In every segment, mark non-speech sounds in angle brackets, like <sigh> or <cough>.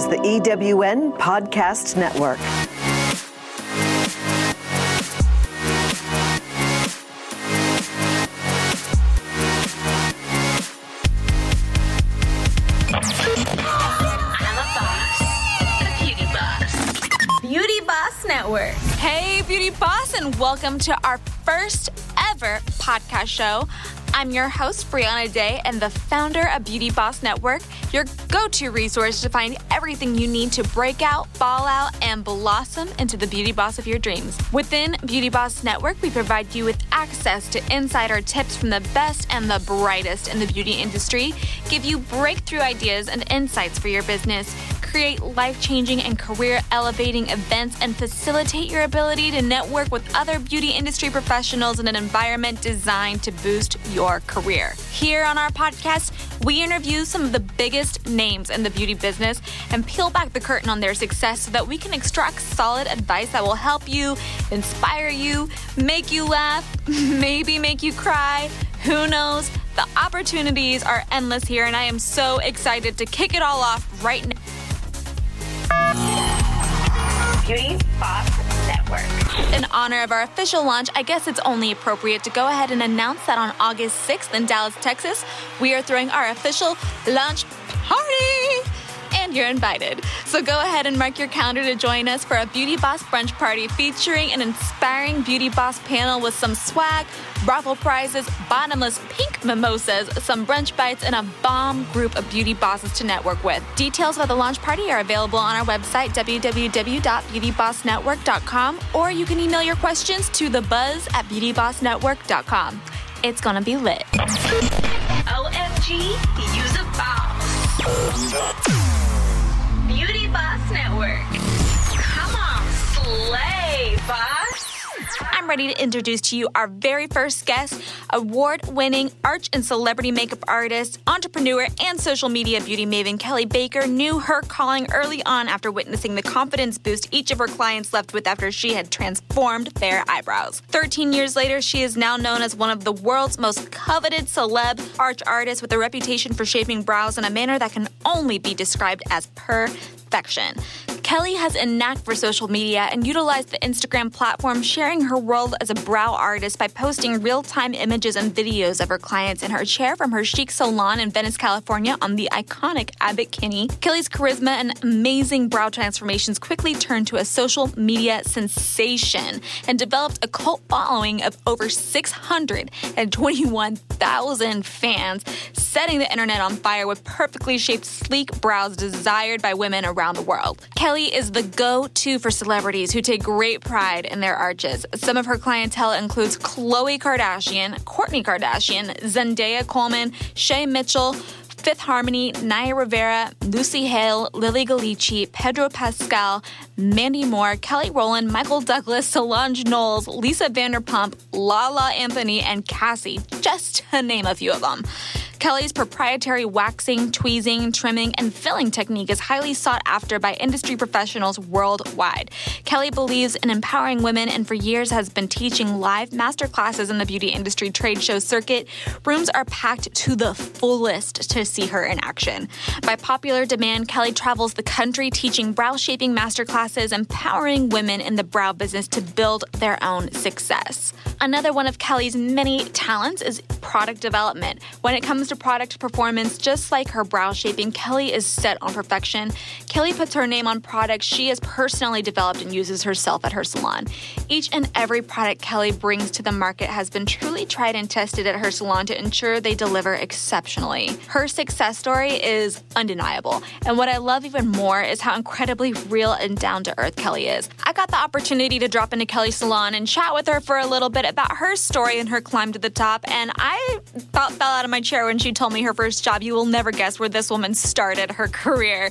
is the EWN Podcast Network. I'm a boss. A beauty boss. Beauty Boss Network. Hey, Beauty Boss, and welcome to our first ever podcast show. I'm your host, Brianna Day, and the founder of Beauty Boss Network, your go to resource to find everything you need to break out, fall out, and blossom into the beauty boss of your dreams. Within Beauty Boss Network, we provide you with access to insider tips from the best and the brightest in the beauty industry, give you breakthrough ideas and insights for your business create life changing and career elevating events and facilitate your ability to network with other beauty industry professionals in an environment designed to boost your career. Here on our podcast, we interview some of the biggest names in the beauty business and peel back the curtain on their success so that we can extract solid advice that will help you, inspire you, make you laugh, <laughs> maybe make you cry. Who knows? The opportunities are endless here, and I am so excited to kick it all off right now. Beauty Boss Network. In honor of our official launch, I guess it's only appropriate to go ahead and announce that on August 6th in Dallas, Texas, we are throwing our official launch party. And you're invited. So go ahead and mark your calendar to join us for a Beauty Boss brunch party featuring an inspiring Beauty Boss panel with some swag, raffle prizes, bottomless pink mimosas, some brunch bites, and a bomb group of beauty bosses to network with. Details about the launch party are available on our website, www.beautybossnetwork.com, or you can email your questions to thebuzz at beautybossnetwork.com. It's gonna be lit. OMG, use a boss. Beauty Boss Network. Come on, slay, boss. Ready to introduce to you our very first guest, award winning arch and celebrity makeup artist, entrepreneur, and social media beauty maven Kelley Baker knew her calling early on after witnessing the confidence boost each of her clients left with after she had transformed their eyebrows. 13 years later, she is now known as one of the world's most coveted celeb arch artists with a reputation for shaping brows in a manner that can only be described as perfection. Kelley has a knack for social media and utilized the Instagram platform, sharing her world as a brow artist by posting real time images and videos of her clients in her chair from her chic salon in Venice, California on the iconic Abbott Kinney. Kelley's charisma and amazing brow transformations quickly turned to a social media sensation and developed a cult following of over 621,000 fans, setting the internet on fire with perfectly shaped, sleek brows desired by women around the world. Kelley is the go to for celebrities who take great pride in their arches. Some of her clientele includes Khloe Kardashian, Kourtney Kardashian, Zendaya Coleman, Shay Mitchell. Fifth Harmony, Naya Rivera, Lucy Hale, Lilly Ghalichi, Pedro Pascal, Mandy Moore, Kelly Rowland, Michael Douglas, Solange Knowles, Lisa Vanderpump, Lala Anthony, and Cassie, just to name a few of them. Kelley's proprietary waxing, tweezing, trimming, and filling technique is highly sought after by industry professionals worldwide. Kelley believes in empowering women and for years has been teaching live masterclasses in the beauty industry trade show circuit. Rooms are packed to the fullest to see her in action. By popular demand, Kelley travels the country teaching brow shaping masterclasses, empowering women in the brow business to build their own success. Another one of Kelley's many talents is product development. When it comes to product performance, just like her brow shaping, Kelley is set on perfection. Kelley puts her name on products she has personally developed and uses herself at her salon. Each and every product Kelley brings to the market has been truly tried and tested at her salon to ensure they deliver exceptionally. Her success story is undeniable, and what I love even more is how incredibly real and down to earth Kelley is. I got the opportunity to drop into Kelley's salon and chat with her for a little bit about her story and her climb to the top, and I about fell out of my chair when she told me her first job. You will never guess where this woman started her career.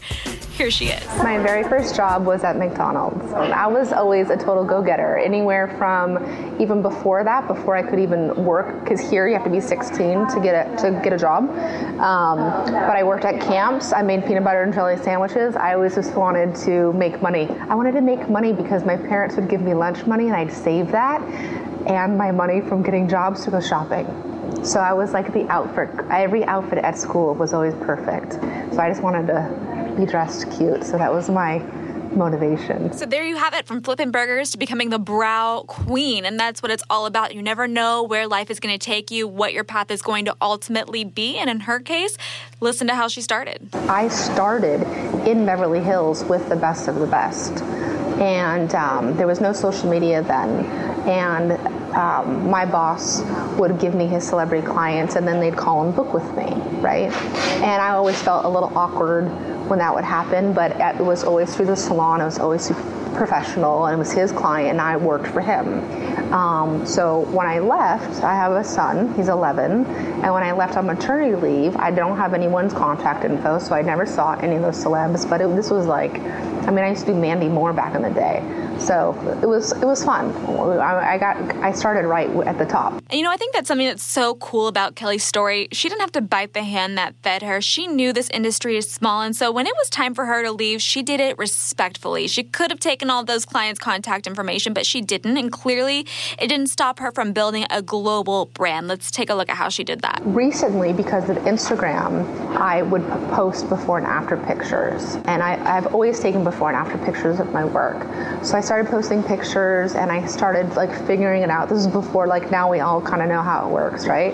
Here she is. My very first job was at McDonald's. I was always a total go-getter. Anywhere from even before that, before I could even work, because here you have to be 16 to get a to get a job. Um, but I worked at camps. I made peanut butter and jelly sandwiches. I always just wanted to make money. I wanted to make money because my parents would give me lunch money, and I'd save that and my money from getting jobs to go shopping. So I was like the outfit. Every outfit at school was always perfect. So I just wanted to be dressed cute. So that was my motivation. So there you have it from flipping burgers to becoming the brow queen. And that's what it's all about. You never know where life is going to take you, what your path is going to ultimately be. And in her case, listen to how she started. I started in Beverly Hills with the best of the best. And um, there was no social media then. And um, my boss would give me his celebrity clients and then they'd call and book with me, right? And I always felt a little awkward when that would happen, but it was always through the salon. It was always professional, and it was his client, and I worked for him. Um, so when I left, I have a son. He's 11, and when I left on maternity leave, I don't have anyone's contact info, so I never saw any of those celebs. But it, this was like, I mean, I used to do Mandy Moore back in the day. So it was it was fun. I, I got I started right at the top. And you know, I think that's something that's so cool about Kelley's story. She didn't have to bite the hand that fed her. She knew this industry is small, and so when it was time for her to leave, she did it respectfully. She could have taken all those clients' contact information, but she didn't, and clearly, it didn't stop her from building a global brand. Let's take a look at how she did that. Recently, because of Instagram, I would post before and after pictures, and I, I've always taken before and after pictures of my work. So I started posting pictures and I started like figuring it out. This is before like now we all kind of know how it works, right?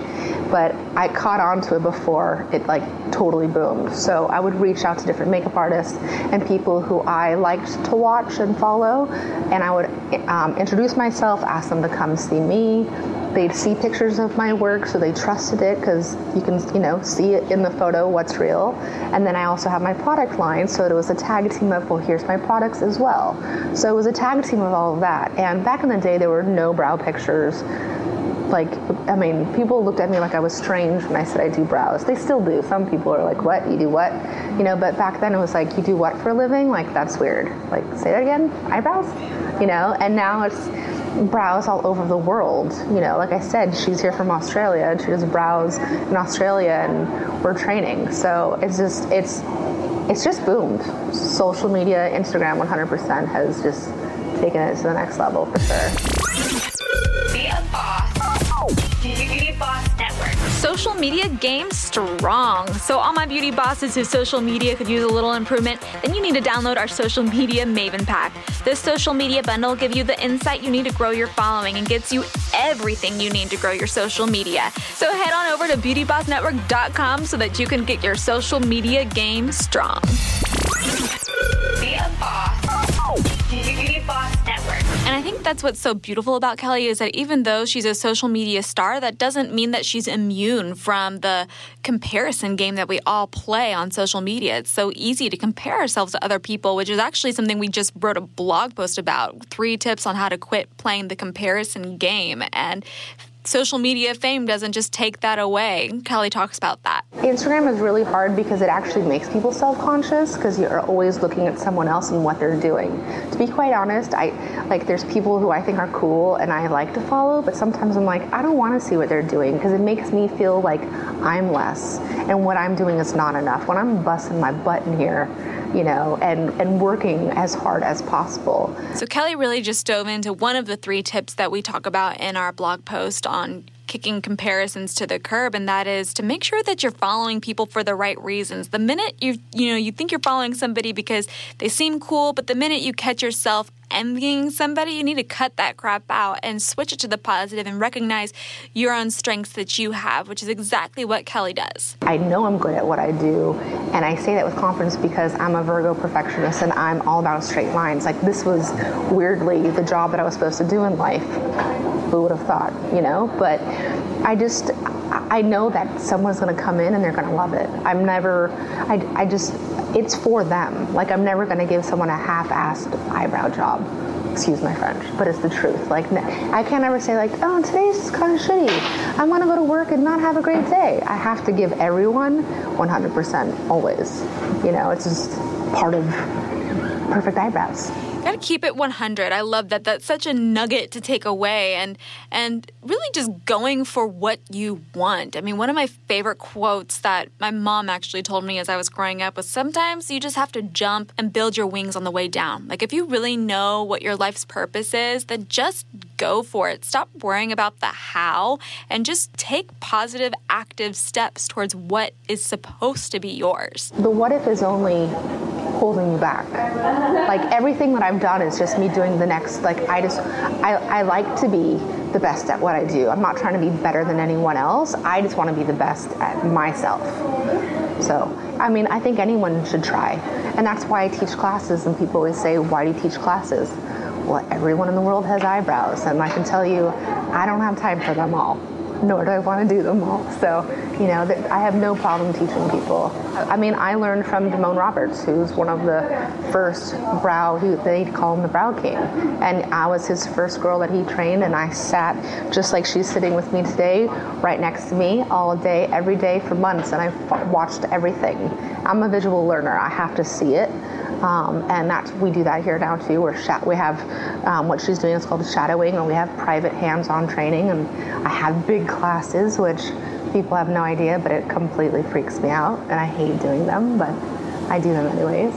But I caught on to it before it like totally boomed. So I would reach out to different makeup artists and people who I liked to watch follow, and I would um, introduce myself, ask them to come see me, they'd see pictures of my work, so they trusted it because you can, you know, see it in the photo what's real. And then I also have my product line, so it was a tag team of, well, here's my products as well. So it was a tag team of all of that. And back in the day, there were no brow pictures. Like, I mean, people looked at me like I was strange when I said I do brows. They still do. Some people are like, what? You do what? You know, but back then it was like, you do what for a living? Like, that's weird. Like, say that again? Eyebrows? You know? And now it's, brows all over the world. You know, like I said, she's here from Australia she does brows in Australia and we're training. So it's just it's it's just boomed. Social media, Instagram 100% has just taken it to the next level for sure. Social media game strong. So, all my beauty bosses whose social media could use a little improvement, then you need to download our social media Maven Pack. This social media bundle will give you the insight you need to grow your following and gets you everything you need to grow your social media. So, head on over to beautybossnetwork.com so that you can get your social media game strong. Be a boss. And I think that's what's so beautiful about Kelley is that even though she's a social media star, that doesn't mean that she's immune from the comparison game that we all play on social media. It's so easy to compare ourselves to other people, which is actually something we just wrote a blog post about three tips on how to quit playing the comparison game. And social media fame doesn't just take that away. Kelley talks about that. Instagram is really hard because it actually makes people self-conscious because you're always looking at someone else and what they're doing. To be quite honest, I like there's people who I think are cool and I like to follow, but sometimes I'm like I don't want to see what they're doing because it makes me feel like I'm less and what I'm doing is not enough. When I'm busting my butt in here, you know, and and working as hard as possible. So Kelley really just dove into one of the three tips that we talk about in our blog post on kicking comparisons to the curb and that is to make sure that you're following people for the right reasons. The minute you you know you think you're following somebody because they seem cool, but the minute you catch yourself envying somebody, you need to cut that crap out and switch it to the positive and recognize your own strengths that you have, which is exactly what Kelley does. I know I'm good at what I do, and I say that with confidence because I'm a Virgo perfectionist and I'm all about straight lines. Like this was weirdly the job that I was supposed to do in life. Who would have thought, you know? But I just I know that someone's going to come in and they're going to love it. I'm never I I just it's for them. Like I'm never going to give someone a half-assed eyebrow job excuse my French, but it's the truth. Like, I can't ever say like, oh, today's kind of shitty. I want to go to work and not have a great day. I have to give everyone 100% always. You know, it's just part of perfect eyebrows. Gotta keep it 100. I love that. That's such a nugget to take away, and and really just going for what you want. I mean, one of my favorite quotes that my mom actually told me as I was growing up was sometimes you just have to jump and build your wings on the way down. Like if you really know what your life's purpose is, then just go for it. Stop worrying about the how and just take positive, active steps towards what is supposed to be yours. The what if is only holding you back. Like everything that I've done is just me doing the next. Like I just, I, I like to be the best at what I do. I'm not trying to be better than anyone else. I just want to be the best at myself. So, I mean, I think anyone should try. And that's why I teach classes, and people always say, Why do you teach classes? Well, everyone in the world has eyebrows, and I can tell you, I don't have time for them all nor do I want to do them all. So, you know, I have no problem teaching people. I mean, I learned from Damone Roberts, who's one of the first brow, they call him the Brow King. And I was his first girl that he trained, and I sat just like she's sitting with me today, right next to me, all day, every day for months, and I watched everything. I'm a visual learner, I have to see it. Um, and that's we do that here now too. We're sh- we have um, what she's doing is called shadowing, and we have private hands-on training. And I have big classes, which people have no idea, but it completely freaks me out, and I hate doing them, but I do them anyways.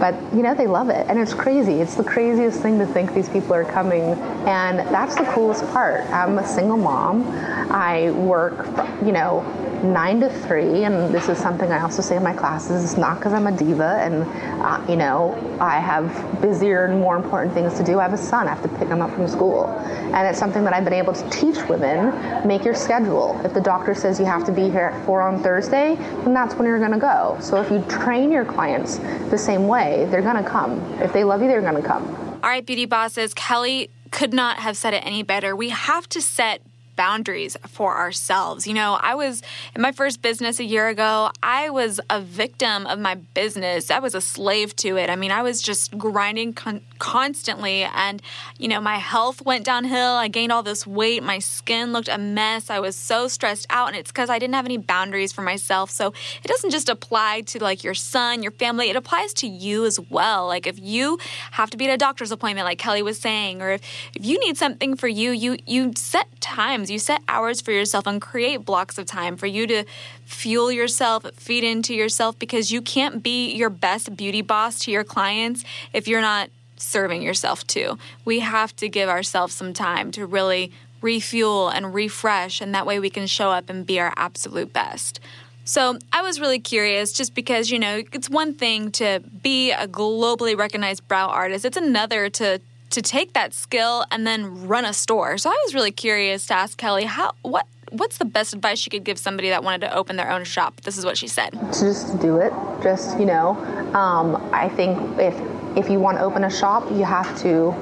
But you know they love it, and it's crazy. It's the craziest thing to think these people are coming, and that's the coolest part. I'm a single mom. I work, you know, nine to three, and this is something I also say in my classes. It's not because I'm a diva and, uh, you know, I have busier and more important things to do. I have a son, I have to pick him up from school. And it's something that I've been able to teach women make your schedule. If the doctor says you have to be here at four on Thursday, then that's when you're going to go. So if you train your clients the same way, they're going to come. If they love you, they're going to come. All right, beauty bosses, Kelley could not have said it any better. We have to set boundaries for ourselves. You know, I was in my first business a year ago, I was a victim of my business. I was a slave to it. I mean, I was just grinding con- constantly and, you know, my health went downhill. I gained all this weight. My skin looked a mess. I was so stressed out and it's because I didn't have any boundaries for myself. So it doesn't just apply to like your son, your family, it applies to you as well. Like if you have to be at a doctor's appointment, like Kelley was saying, or if, if you need something for you, you, you set times you set hours for yourself and create blocks of time for you to fuel yourself, feed into yourself, because you can't be your best beauty boss to your clients if you're not serving yourself too. We have to give ourselves some time to really refuel and refresh, and that way we can show up and be our absolute best. So I was really curious just because, you know, it's one thing to be a globally recognized brow artist, it's another to to take that skill and then run a store. So I was really curious to ask Kelley how what what's the best advice you could give somebody that wanted to open their own shop? This is what she said. Just do it. Just you know, um, I think if if you want to open a shop, you have to.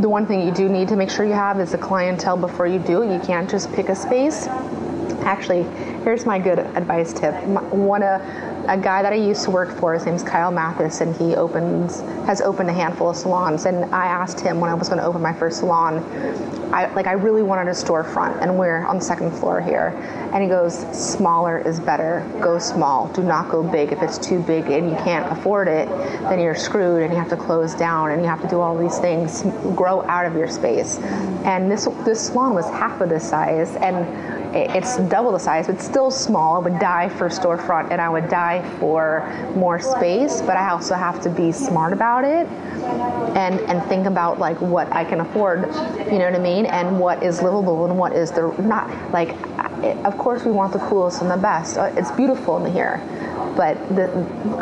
The one thing you do need to make sure you have is a clientele before you do it. You can't just pick a space. Actually, here's my good advice tip. One of a guy that I used to work for. His name's Kyle Mathis, and he opens has opened a handful of salons. And I asked him when I was going to open my first salon, I like I really wanted a storefront, and we're on the second floor here. And he goes, "Smaller is better. Go small. Do not go big. If it's too big and you can't afford it, then you're screwed, and you have to close down, and you have to do all these things. Grow out of your space." And this this salon was half of this size, and it's double the size, but still small. I would die for storefront and I would die for more space, but I also have to be smart about it and and think about like what I can afford, you know what I mean, and what is livable and what is the not like. Of course, we want the coolest and the best. Uh, it's beautiful in here, but the,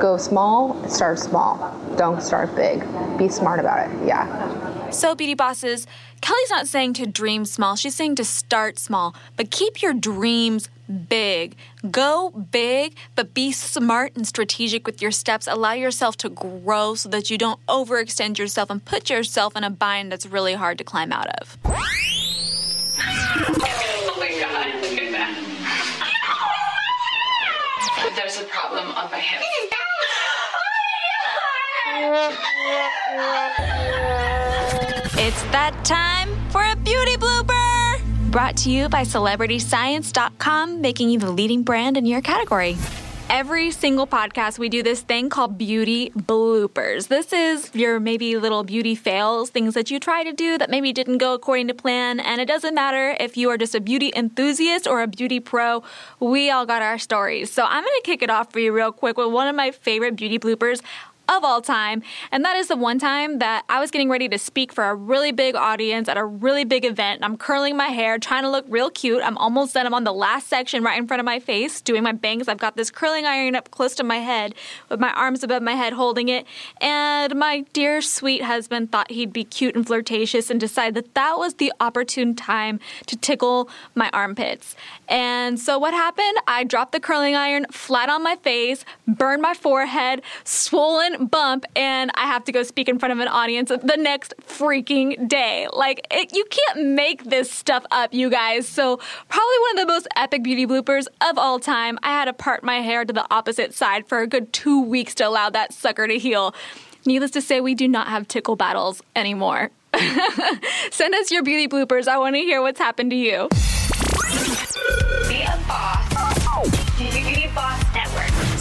go small, start small. Don't start big. Be smart about it. Yeah. So, beauty bosses, Kelley's not saying to dream small, she's saying to start small, but keep your dreams big. Go big, but be smart and strategic with your steps. Allow yourself to grow so that you don't overextend yourself and put yourself in a bind that's really hard to climb out of. oh my god, look at that. There's a problem on my hip. <gasps> Oh That time for a beauty blooper! Brought to you by CelebrityScience.com, making you the leading brand in your category. Every single podcast, we do this thing called beauty bloopers. This is your maybe little beauty fails, things that you try to do that maybe didn't go according to plan. And it doesn't matter if you are just a beauty enthusiast or a beauty pro, we all got our stories. So I'm going to kick it off for you real quick with one of my favorite beauty bloopers of all time. And that is the one time that I was getting ready to speak for a really big audience at a really big event. I'm curling my hair, trying to look real cute. I'm almost done. I'm on the last section right in front of my face, doing my bangs. I've got this curling iron up close to my head with my arms above my head holding it. And my dear sweet husband thought he'd be cute and flirtatious and decided that that was the opportune time to tickle my armpits. And so what happened? I dropped the curling iron flat on my face, burned my forehead, swollen bump, and I have to go speak in front of an audience the next freaking day. Like, it, you can't make this stuff up, you guys. So, probably one of the most epic beauty bloopers of all time. I had to part my hair to the opposite side for a good two weeks to allow that sucker to heal. Needless to say, we do not have tickle battles anymore. <laughs> Send us your beauty bloopers. I want to hear what's happened to you.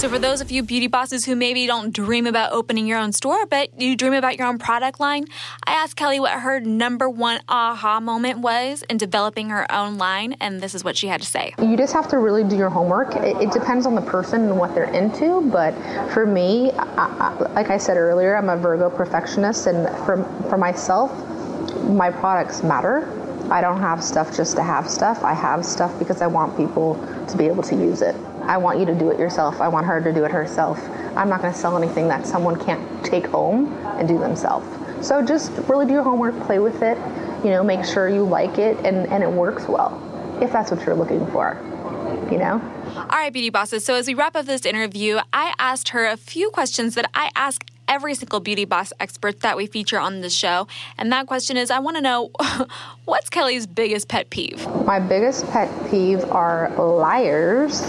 So, for those of you beauty bosses who maybe don't dream about opening your own store, but you dream about your own product line, I asked Kelley what her number one aha moment was in developing her own line, and this is what she had to say. You just have to really do your homework. It, it depends on the person and what they're into, but for me, I, I, like I said earlier, I'm a Virgo perfectionist, and for, for myself, my products matter. I don't have stuff just to have stuff. I have stuff because I want people to be able to use it. I want you to do it yourself. I want her to do it herself. I'm not going to sell anything that someone can't take home and do themselves. So just really do your homework, play with it, you know, make sure you like it and, and it works well, if that's what you're looking for, you know? All right, beauty bosses. So, as we wrap up this interview, I asked her a few questions that I ask every single beauty boss expert that we feature on the show. And that question is I want to know <laughs> what's Kelley's biggest pet peeve? My biggest pet peeve are liars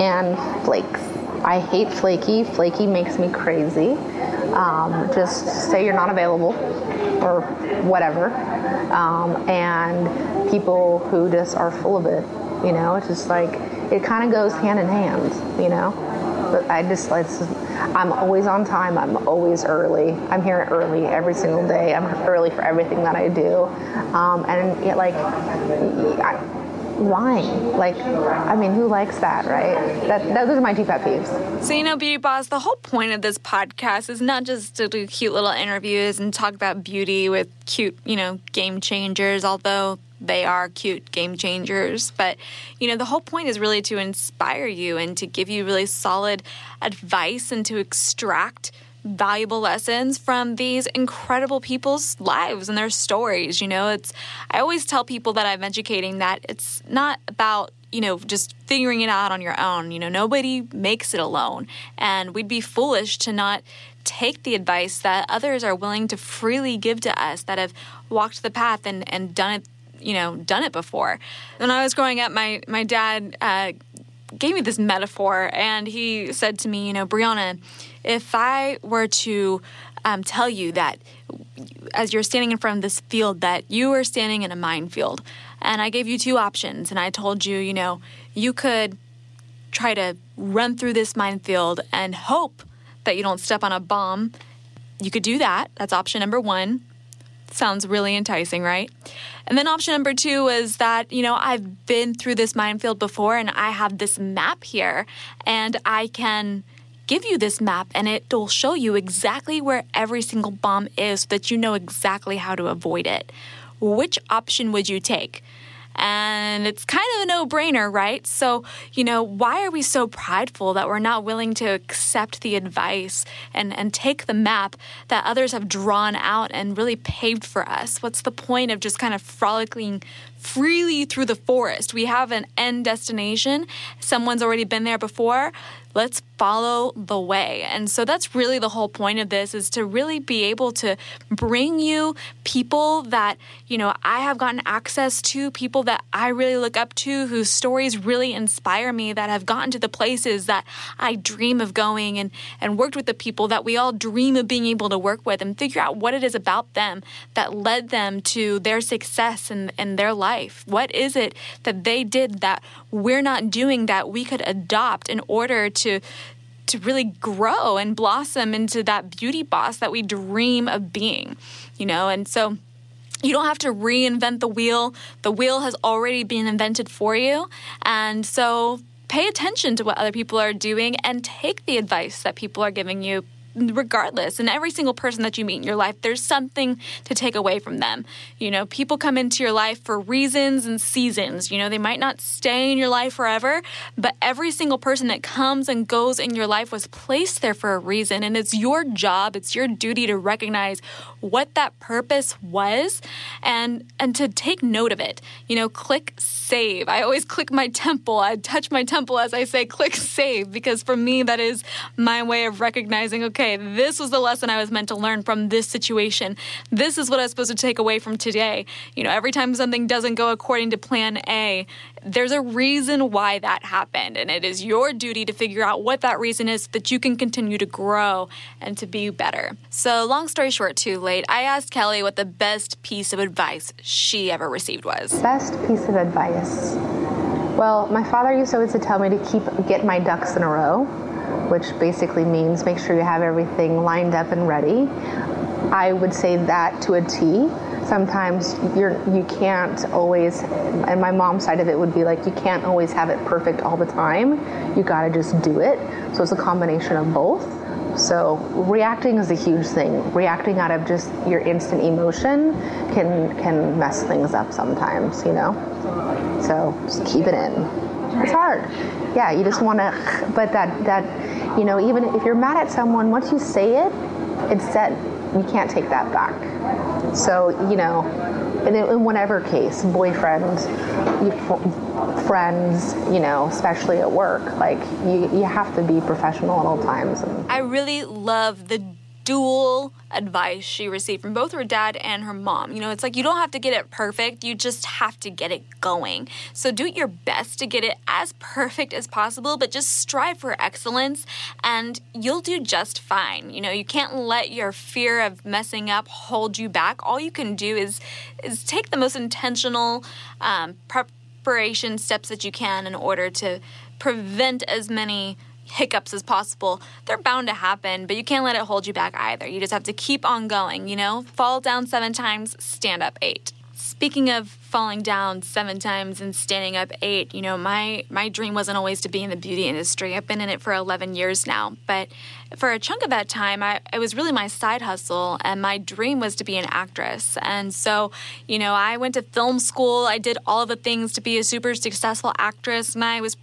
and flakes. I hate flaky. Flaky makes me crazy. Um, just say you're not available or whatever. Um, and people who just are full of it. You know, it's just like it kind of goes hand in hand, you know? But I just, it's, I'm always on time. I'm always early. I'm here early every single day. I'm early for everything that I do. Um, and yet, like, I, lying. Like, I mean, who likes that, right? That, that those are my two pet peeves. So, you know, Beauty Boss, the whole point of this podcast is not just to do cute little interviews and talk about beauty with cute, you know, game changers, although they are cute game changers. But, you know, the whole point is really to inspire you and to give you really solid advice and to extract valuable lessons from these incredible people's lives and their stories. You know, it's, I always tell people that I'm educating that it's not about you know, just figuring it out on your own. You know, nobody makes it alone. And we'd be foolish to not take the advice that others are willing to freely give to us that have walked the path and, and done it, you know, done it before. When I was growing up, my, my dad uh, gave me this metaphor and he said to me, you know, Brianna, if I were to um, tell you that as you're standing in front of this field, that you are standing in a minefield, and I gave you two options, and I told you, you know, you could try to run through this minefield and hope that you don't step on a bomb. You could do that. That's option number one. Sounds really enticing, right? And then option number two was that, you know, I've been through this minefield before and I have this map here and I can give you this map and it will show you exactly where every single bomb is so that you know exactly how to avoid it. Which option would you take? And it's kind of a no brainer, right? So, you know, why are we so prideful that we're not willing to accept the advice and, and take the map that others have drawn out and really paved for us? What's the point of just kind of frolicking freely through the forest? We have an end destination, someone's already been there before let's follow the way. And so that's really the whole point of this is to really be able to bring you people that, you know, I have gotten access to, people that I really look up to, whose stories really inspire me, that have gotten to the places that I dream of going and, and worked with the people that we all dream of being able to work with and figure out what it is about them that led them to their success and, in their life. What is it that they did that we're not doing that we could adopt in order to to really grow and blossom into that beauty boss that we dream of being, you know? And so you don't have to reinvent the wheel. The wheel has already been invented for you. And so pay attention to what other people are doing and take the advice that people are giving you regardless. And every single person that you meet in your life, there's something to take away from them. You know, people come into your life for reasons and seasons. You know, they might not stay in your life forever, but every single person that comes and goes in your life was placed there for a reason. And it's your job, it's your duty to recognize what that purpose was and and to take note of it. You know, click save. I always <laughs> click my temple. I touch my temple as I say click save because for me that is my way of recognizing okay, this was the lesson I was meant to learn from this situation. This is what I was supposed to take away from today. You know, every time something doesn't go according to plan A, there's a reason why that happened. And it is your duty to figure out what that reason is so that you can continue to grow and to be better. So, long story short, too late, I asked Kelley what the best piece of advice she ever received was. Best piece of advice. Well, my father used to always tell me to keep get my ducks in a row, which basically means make sure you have everything lined up and ready. I would say that to a T. Sometimes you're you can't always and my mom's side of it would be like you can't always have it perfect all the time. You got to just do it. So it's a combination of both. So reacting is a huge thing. Reacting out of just your instant emotion can can mess things up sometimes you know? So just keep it in it's hard yeah you just want to but that that you know even if you're mad at someone once you say it it's said you can't take that back so, you know, in, in whatever case, boyfriend, friends, you know, especially at work, like you, you have to be professional at all times. I really love the dual advice she received from both her dad and her mom. You know, it's like you don't have to get it perfect, you just have to get it going. So do your best to get it as perfect as possible, but just strive for excellence and you'll do just fine. You know, you can't let your fear of messing up hold you back. All you can do is is take the most intentional um, preparation steps that you can in order to prevent as many hiccups as possible, they're bound to happen, but you can't let it hold you back either. You just have to keep on going, you know? Fall down seven times, stand up eight. Speaking of falling down seven times and standing up eight, you know, my my dream wasn't always to be in the beauty industry. I've been in it for 11 years now, but for a chunk of that time, I, it was really my side hustle, and my dream was to be an actress. And so, you know, I went to film school. I did all the things to be a super successful actress, and I was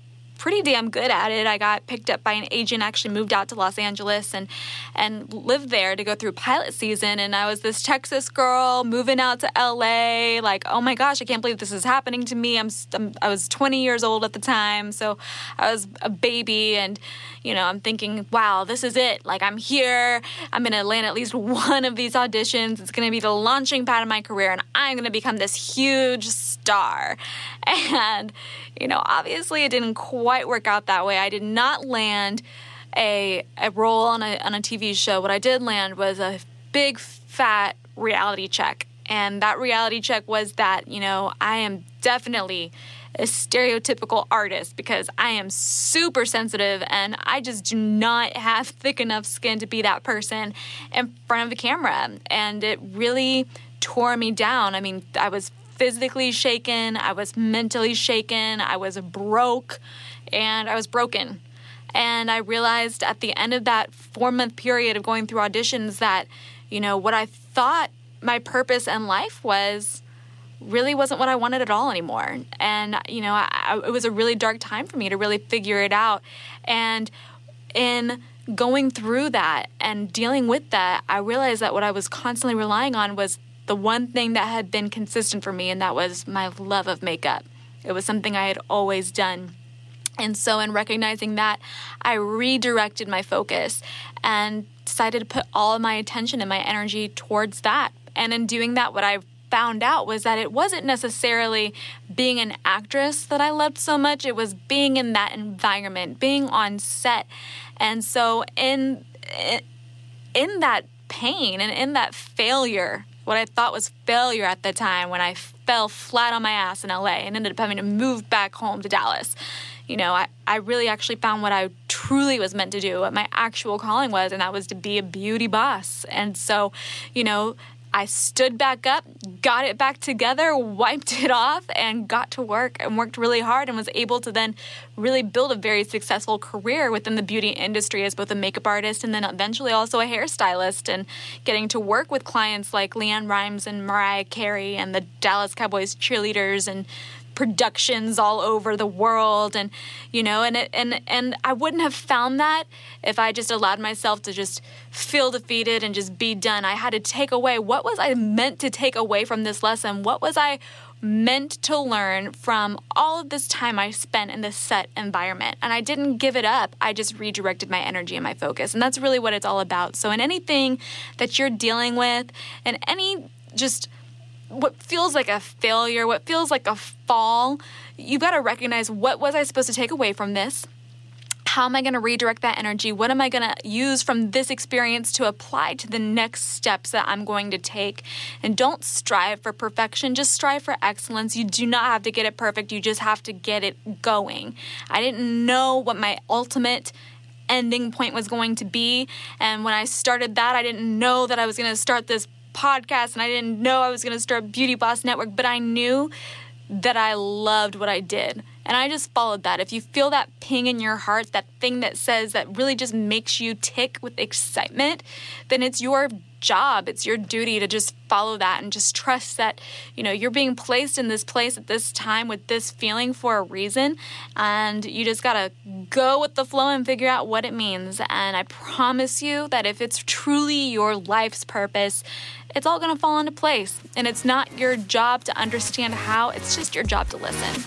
pretty damn good at it. I got picked up by an agent, actually moved out to Los Angeles and and lived there to go through pilot season. And I was this Texas girl moving out to LA. Like, oh my gosh, I can't believe this is happening to me. I'm, I'm I was 20 years old at the time, so I was a baby, and you know, I'm thinking, wow, this is it. Like, I'm here. I'm gonna land at least one of these auditions. It's gonna be the launching pad of my career, and I'm gonna become this huge star. <laughs> And you know, obviously, it didn't quite work out that way. I did not land a, a role on a, on a TV show. What I did land was a big, fat reality check. And that reality check was that, you know, I am definitely a stereotypical artist because I am super sensitive and I just do not have <laughs> thick enough skin to be that person in front of the camera. And it really tore me down. I mean, I was physically shaken, I was mentally shaken, I was broke, and I was broken. And I realized at the end of that four month period of going through auditions that, you know, what I thought my purpose in life was really wasn't what I wanted at all anymore. And, you know, I, it was a really dark time for me to really figure it out. And in going through that and dealing with that, I realized that what I was constantly relying on was the one thing that had been consistent for me, and that was my love of makeup. It was something I had always done. And so, in recognizing that, I redirected my focus and decided to put all of my attention and my energy towards that. And in doing that, what I found out was that it wasn't necessarily being an actress that I loved so much, it was being in that environment, being on set. And so, in, in that pain and in that failure what I thought was failure at the time when I fell flat on my ass in LA and ended up having to move back home to Dallas. You know, I, I really actually found what I truly was meant to do, what my actual calling was, and that was to be a beauty boss. And so, you know, I stood back up, got it back together, wiped it off, and got to work and worked really hard and was able to then really build a very successful career within the beauty industry as both a makeup artist and then eventually also a hairstylist and getting to work with clients like LeAnn Rimes and Mariah Carey and the Dallas Cowboys cheerleaders and productions all over the world and you know and it, and and I wouldn't have found that if I just allowed myself to just feel defeated and just be done. I had to take away what was I meant to take away from this lesson? What was I meant to learn from all of this time I spent in this set environment. And I didn't give it up. I just redirected my energy and my focus. And that's really what it's all about. So, in anything that you're dealing with, and any just what feels like a failure, what feels like a fall, you got to recognize what was I supposed to take away from this? How am I going to redirect that energy? What am I going to use from this experience to apply to the next steps that I'm going to take? And don't strive for perfection, just strive for excellence. You do not have to get it perfect, you just have to get it going. I didn't know what my ultimate ending point was going to be. And when I started that, I didn't know that I was going to start this podcast and I didn't know I was going to start Beauty Boss Network, but I knew that I loved what I did. And I just followed that. If you feel that ping in your heart, that thing that says that really just makes you tick with excitement, then it's your job, it's your duty to just follow that and just trust that, you know, you're being placed in this place at this time with this feeling for a reason. And you just got to go with the flow and figure out what it means. And I promise you that if it's truly your life's purpose, it's all going to fall into place. And it's not your job to understand how, it's just your job to listen.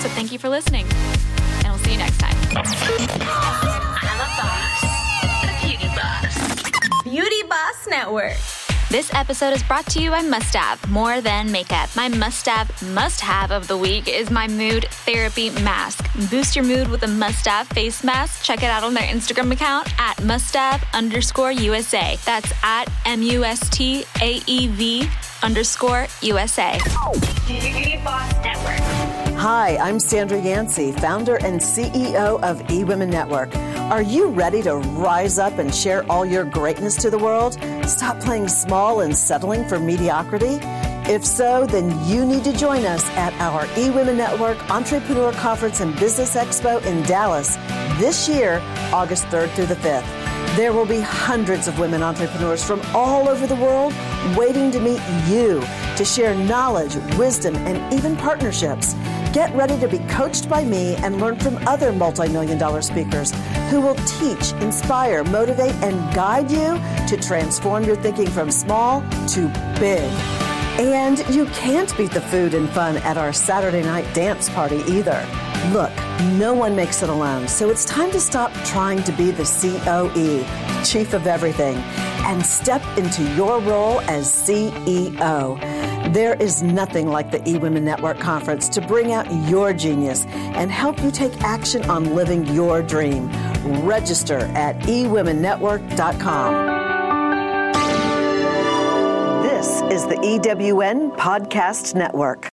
So thank you for listening, and we'll see you next time. Boss Network. This episode is brought to you by Must Have, more than makeup. My must have, must have of the week is my mood therapy mask. Boost your mood with a must have face mask. Check it out on their Instagram account at must have underscore USA. That's at M U S T A E V underscore USA. Beauty Boss Network. Hi, I'm Sandra Yancey, founder and CEO of eWomen Network. Are you ready to rise up and share all your greatness to the world? Stop playing small and settling for mediocrity? If so, then you need to join us at our eWomen Network Entrepreneur Conference and Business Expo in Dallas this year, August 3rd through the 5th. There will be hundreds of women entrepreneurs from all over the world waiting to meet you to share knowledge, wisdom, and even partnerships. Get ready to be coached by me and learn from other multi million dollar speakers who will teach, inspire, motivate, and guide you to transform your thinking from small to big. And you can't beat the food and fun at our Saturday night dance party either. Look, no one makes it alone, so it's time to stop trying to be the COE, Chief of Everything, and step into your role as CEO. There is nothing like the eWomen Network Conference to bring out your genius and help you take action on living your dream. Register at ewomennetwork.com. This is the EWN Podcast Network.